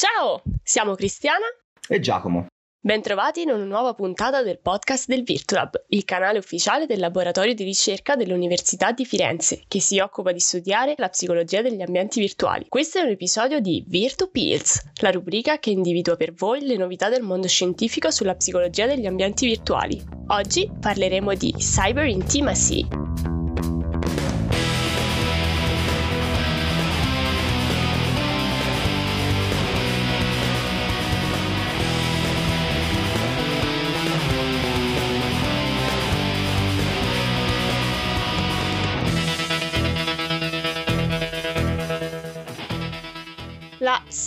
Ciao, siamo Cristiana e Giacomo. Bentrovati in una nuova puntata del podcast del Virtulab, il canale ufficiale del laboratorio di ricerca dell'Università di Firenze, che si occupa di studiare la psicologia degli ambienti virtuali. Questo è un episodio di Virtu Pills, la rubrica che individua per voi le novità del mondo scientifico sulla psicologia degli ambienti virtuali. Oggi parleremo di cyber intimacy.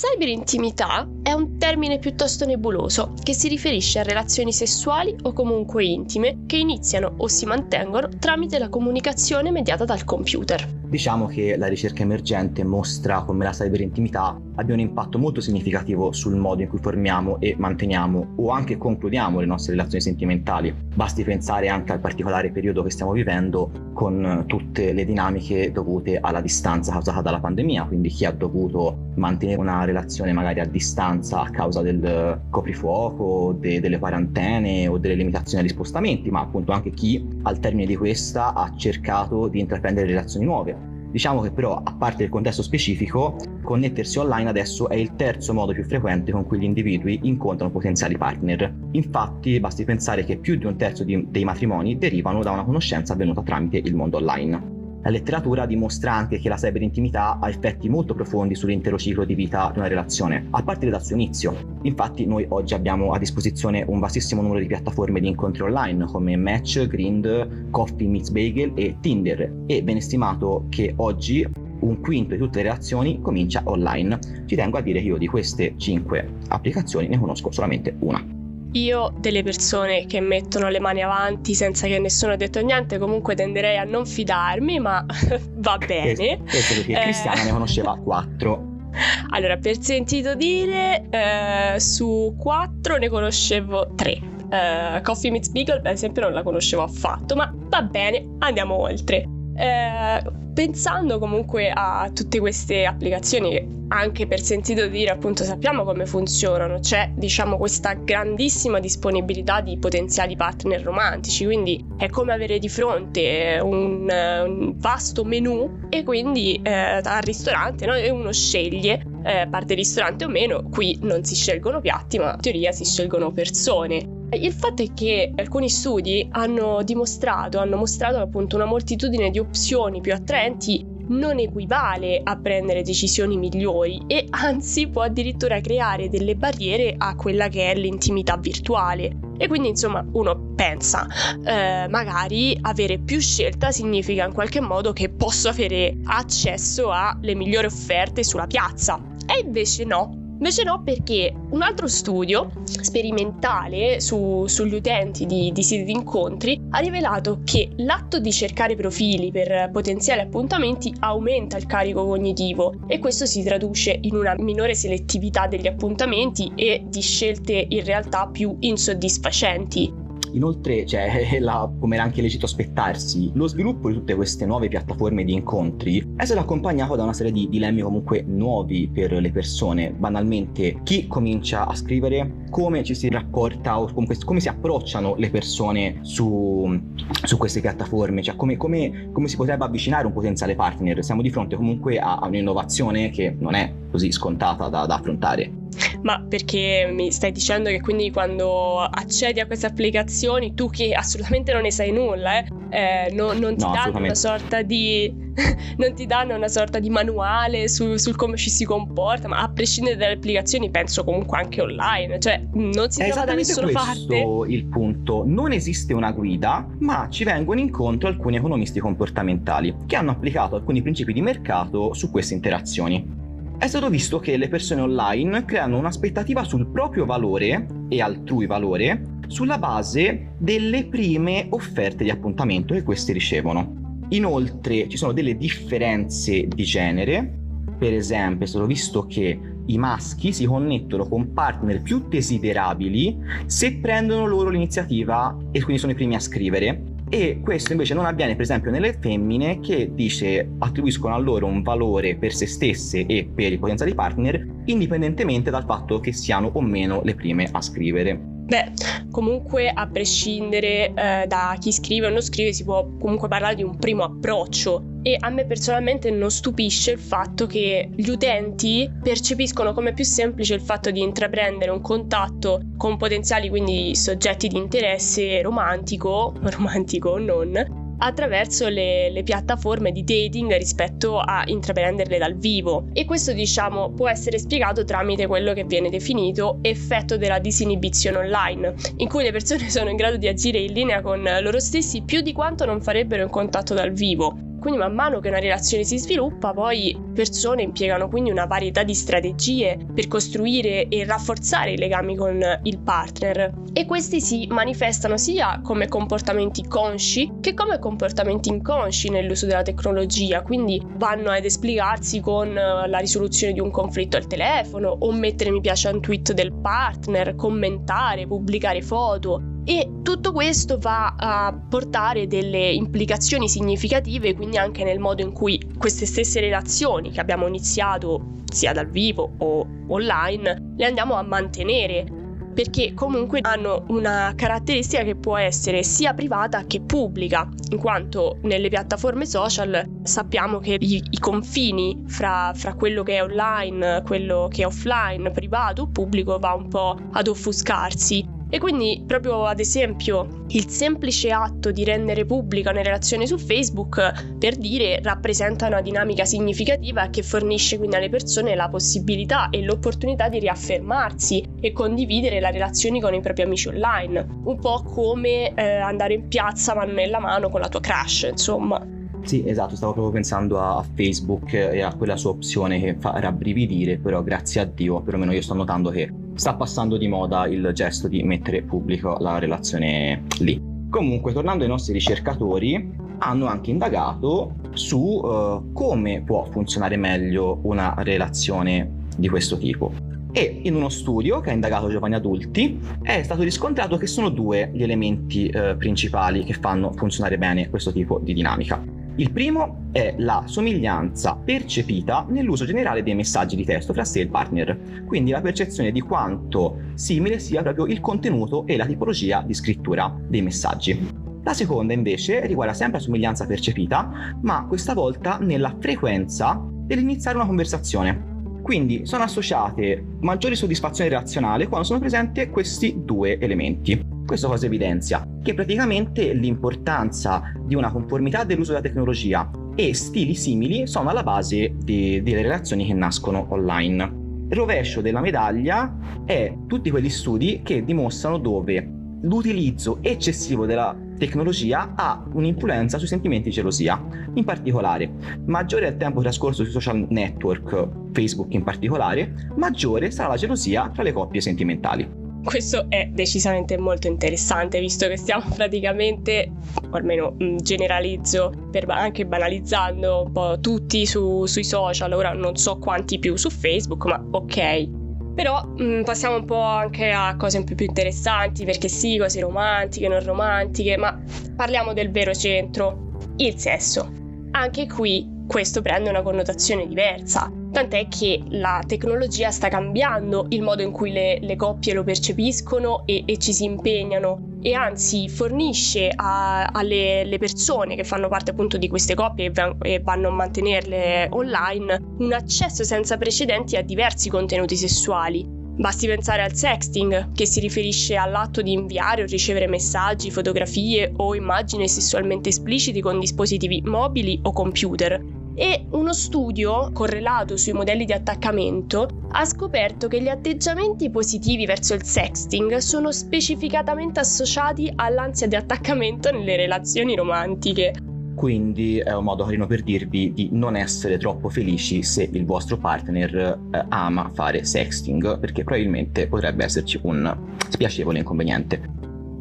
Cyberintimità è un termine piuttosto nebuloso che si riferisce a relazioni sessuali o comunque intime che iniziano o si mantengono tramite la comunicazione mediata dal computer. Diciamo che la ricerca emergente mostra come la cyberintimità abbia un impatto molto significativo sul modo in cui formiamo e manteniamo o anche concludiamo le nostre relazioni sentimentali. Basti pensare anche al particolare periodo che stiamo vivendo con tutte le dinamiche dovute alla distanza causata dalla pandemia, quindi chi ha dovuto mantenere una relazione magari a distanza a causa del coprifuoco, de- delle quarantene o delle limitazioni agli spostamenti, ma appunto anche chi al termine di questa ha cercato di intraprendere relazioni nuove Diciamo che però, a parte il contesto specifico, connettersi online adesso è il terzo modo più frequente con cui gli individui incontrano potenziali partner. Infatti, basti pensare che più di un terzo di, dei matrimoni derivano da una conoscenza avvenuta tramite il mondo online. La letteratura dimostra anche che la cyberintimità ha effetti molto profondi sull'intero ciclo di vita di una relazione, a partire dal suo inizio. Infatti noi oggi abbiamo a disposizione un vastissimo numero di piattaforme di incontri online come Match, Grind, Coffee Meets Bagel e Tinder e ben stimato che oggi un quinto di tutte le relazioni comincia online. Ci tengo a dire che io di queste 5 applicazioni ne conosco solamente una. Io delle persone che mettono le mani avanti senza che nessuno ha detto niente, comunque tenderei a non fidarmi, ma va bene. Questo perché eh... Cristiana ne conosceva quattro. Allora, per sentito dire, eh, su quattro ne conoscevo tre. Uh, Coffee Meets Beagle, per esempio, non la conoscevo affatto, ma va bene, andiamo oltre. Eh, pensando comunque a tutte queste applicazioni anche per sentito dire appunto sappiamo come funzionano c'è diciamo questa grandissima disponibilità di potenziali partner romantici quindi è come avere di fronte un, un vasto menù e quindi eh, al ristorante no? e uno sceglie eh, parte ristorante o meno qui non si scelgono piatti ma in teoria si scelgono persone il fatto è che alcuni studi hanno dimostrato, hanno mostrato appunto una moltitudine di opzioni più attraenti non equivale a prendere decisioni migliori e anzi può addirittura creare delle barriere a quella che è l'intimità virtuale. E quindi insomma uno pensa, eh, magari avere più scelta significa in qualche modo che posso avere accesso alle migliori offerte sulla piazza. E invece no, Invece no, perché un altro studio sperimentale su, sugli utenti di, di siti di incontri ha rivelato che l'atto di cercare profili per potenziali appuntamenti aumenta il carico cognitivo e questo si traduce in una minore selettività degli appuntamenti e di scelte in realtà più insoddisfacenti. Inoltre, cioè, la, come era anche lecito aspettarsi, lo sviluppo di tutte queste nuove piattaforme di incontri è stato accompagnato da una serie di dilemmi comunque nuovi per le persone. Banalmente, chi comincia a scrivere, come ci si rapporta o come si approcciano le persone su, su queste piattaforme, cioè come, come, come, si potrebbe avvicinare un potenziale partner. Siamo di fronte comunque a, a un'innovazione che non è così scontata da, da affrontare. Ma perché mi stai dicendo che quindi quando accedi a queste applicazioni, tu che assolutamente non ne sai nulla, eh, eh, no, non ti no, danno una sorta di non ti danno una sorta di manuale su, sul come ci si comporta, ma a prescindere dalle applicazioni penso comunque anche online, cioè non si trova da nessuna parte. Il punto, non esiste una guida, ma ci vengono incontro alcuni economisti comportamentali che hanno applicato alcuni principi di mercato su queste interazioni è stato visto che le persone online creano un'aspettativa sul proprio valore e altrui valore sulla base delle prime offerte di appuntamento che questi ricevono. Inoltre ci sono delle differenze di genere, per esempio è stato visto che i maschi si connettono con partner più desiderabili se prendono loro l'iniziativa e quindi sono i primi a scrivere e questo invece non avviene per esempio nelle femmine che dice attribuiscono a loro un valore per se stesse e per i potenziali partner indipendentemente dal fatto che siano o meno le prime a scrivere. Beh, comunque a prescindere eh, da chi scrive o non scrive si può comunque parlare di un primo approccio e a me personalmente non stupisce il fatto che gli utenti percepiscono come più semplice il fatto di intraprendere un contatto con potenziali quindi soggetti di interesse romantico, romantico o non, attraverso le, le, piattaforme di dating rispetto a intraprenderle dal vivo. E questo diciamo può essere spiegato tramite quello che viene definito effetto della disinibizione online in cui le persone sono in grado di agire in linea con loro stessi più di quanto non farebbero in contatto dal vivo quindi man mano che una relazione si sviluppa, poi persone impiegano quindi una varietà di strategie per costruire e rafforzare i legami con il partner. E questi si manifestano sia come comportamenti consci che come comportamenti inconsci nell'uso della tecnologia, quindi vanno ad esplicarsi con la risoluzione di un conflitto al telefono o mettere mi piace a un tweet del partner, commentare, pubblicare foto, e tutto questo va a portare delle implicazioni significative quindi anche nel modo in cui queste stesse relazioni che abbiamo iniziato sia dal vivo o online le andiamo a mantenere. Perché comunque hanno una caratteristica che può essere sia privata che pubblica, in quanto nelle piattaforme social sappiamo che i, i confini fra, fra, quello che è online, quello che è offline, privato o pubblico va un po' ad offuscarsi e quindi proprio ad esempio il semplice atto di rendere pubblica una relazione su Facebook per dire rappresenta una dinamica significativa che fornisce quindi alle persone la possibilità e l'opportunità di riaffermarsi e condividere le relazioni con i propri amici online. Un po' come eh, andare in piazza mano nella mano con la tua crush, insomma. Sì, esatto, stavo proprio pensando a Facebook e a quella sua opzione che fa rabbrividire, però grazie a Dio, perlomeno io sto notando che sta passando di moda il gesto di mettere pubblico la relazione lì. Comunque, tornando ai nostri ricercatori, hanno anche indagato su uh, come può funzionare meglio una relazione di questo tipo. E in uno studio che ha indagato giovani adulti è stato riscontrato che sono due gli elementi uh, principali che fanno funzionare bene questo tipo di dinamica. Il primo è la somiglianza percepita nell'uso generale dei messaggi di testo fra sé e il partner, quindi la percezione di quanto simile sia proprio il contenuto e la tipologia di scrittura dei messaggi. La seconda invece riguarda sempre la somiglianza percepita, ma questa volta nella frequenza dell'iniziare una conversazione. Quindi sono associate maggiori soddisfazione relazionale quando sono presenti questi due elementi. Questo cosa evidenzia? Che praticamente l'importanza di una conformità dell'uso della tecnologia e stili simili sono alla base di, delle relazioni che nascono online. Il rovescio della medaglia è tutti quegli studi che dimostrano dove l'utilizzo eccessivo della tecnologia ha un'influenza sui sentimenti di gelosia. In particolare, maggiore è il tempo trascorso sui social network, Facebook in particolare, maggiore sarà la gelosia tra le coppie sentimentali. Questo è decisamente molto interessante, visto che stiamo praticamente, o almeno mm, generalizzo, per, anche banalizzando un po' tutti su, sui social, ora non so quanti più su Facebook, ma ok. Però mh, mm, passiamo un po' anche a cose un po' più interessanti, perché sì, cose romantiche, non romantiche, ma parliamo del vero centro, il sesso. Anche qui questo prende una connotazione diversa tant'è che la tecnologia sta cambiando il modo in cui le, le coppie lo percepiscono e, e, ci si impegnano e anzi fornisce alle persone che fanno parte appunto di queste coppie e, e vanno a mantenerle online un accesso senza precedenti a diversi contenuti sessuali. Basti pensare al sexting, che si riferisce all'atto di inviare o ricevere messaggi, fotografie o immagini sessualmente espliciti con dispositivi mobili o computer, e uno studio correlato sui modelli di attaccamento ha scoperto che gli atteggiamenti positivi verso il sexting sono specificatamente associati all'ansia di attaccamento nelle relazioni romantiche. Quindi è un modo carino per dirvi di non essere troppo felici se il vostro partner eh, ama fare sexting, perché probabilmente potrebbe esserci un spiacevole inconveniente.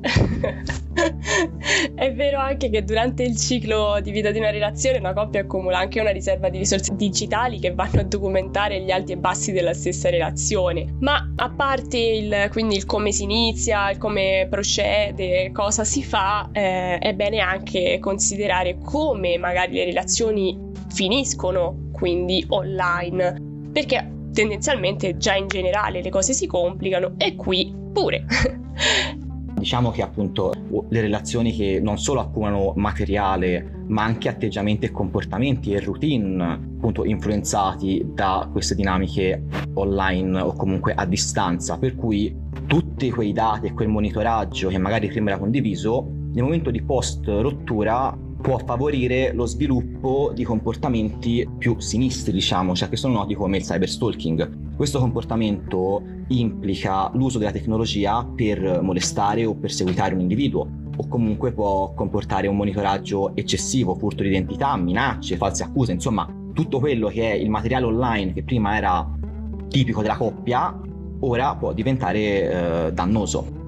è vero anche che durante il ciclo di vita di una relazione una coppia accumula anche una riserva di risorse digitali che vanno a documentare gli alti e bassi della stessa relazione. Ma a parte il, quindi il come si inizia, il come procede, cosa si fa, eh, è bene anche considerare come magari le relazioni finiscono quindi online. Perché tendenzialmente già in generale le cose si complicano e qui pure. Diciamo che appunto le relazioni che non solo accumulano materiale, ma anche atteggiamenti e comportamenti e routine appunto influenzati da queste dinamiche online o comunque a distanza, per cui tutti quei dati e quel monitoraggio che magari prima era condiviso, nel momento di post rottura può favorire lo sviluppo di comportamenti più sinistri, diciamo, cioè che sono noti come il cyberstalking. Questo comportamento implica l'uso della tecnologia per molestare o perseguitare un individuo o comunque può comportare un monitoraggio eccessivo, furto di identità, minacce, false accuse, insomma tutto quello che è il materiale online che prima era tipico della coppia ora può diventare eh, dannoso.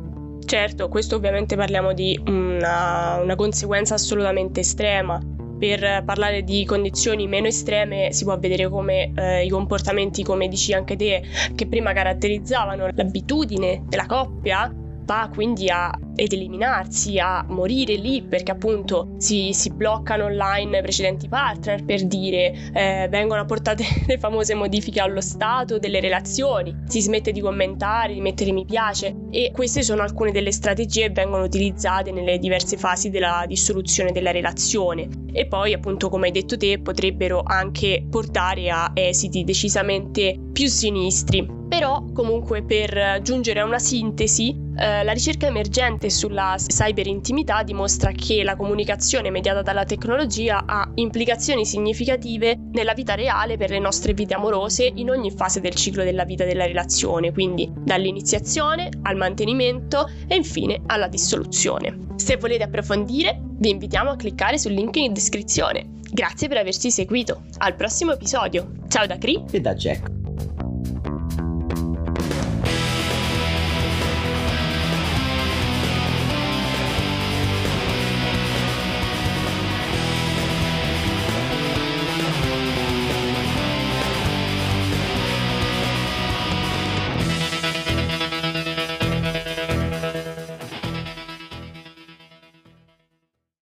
Certo, questo ovviamente parliamo di una, una conseguenza assolutamente estrema. Per parlare di condizioni meno estreme si può vedere come eh, i comportamenti, come dici anche te, che prima caratterizzavano l'abitudine della coppia, va quindi a ed eliminarsi, a morire lì perché appunto si, si bloccano online precedenti partner per dire eh, vengono apportate le famose modifiche allo stato delle relazioni, si smette di commentare, di mettere mi piace e queste sono alcune delle strategie che vengono utilizzate nelle diverse fasi della dissoluzione della relazione e poi appunto come hai detto te potrebbero anche portare a esiti decisamente più sinistri. Però comunque per giungere a una sintesi eh, la ricerca emergente e sulla cyberintimità dimostra che la comunicazione mediata dalla tecnologia ha implicazioni significative nella vita reale per le nostre vite amorose in ogni fase del ciclo della vita della relazione, quindi dall'iniziazione al mantenimento e infine alla dissoluzione. Se volete approfondire, vi invitiamo a cliccare sul link in descrizione. Grazie per averci seguito. Al prossimo episodio. Ciao da Cri e da Jack.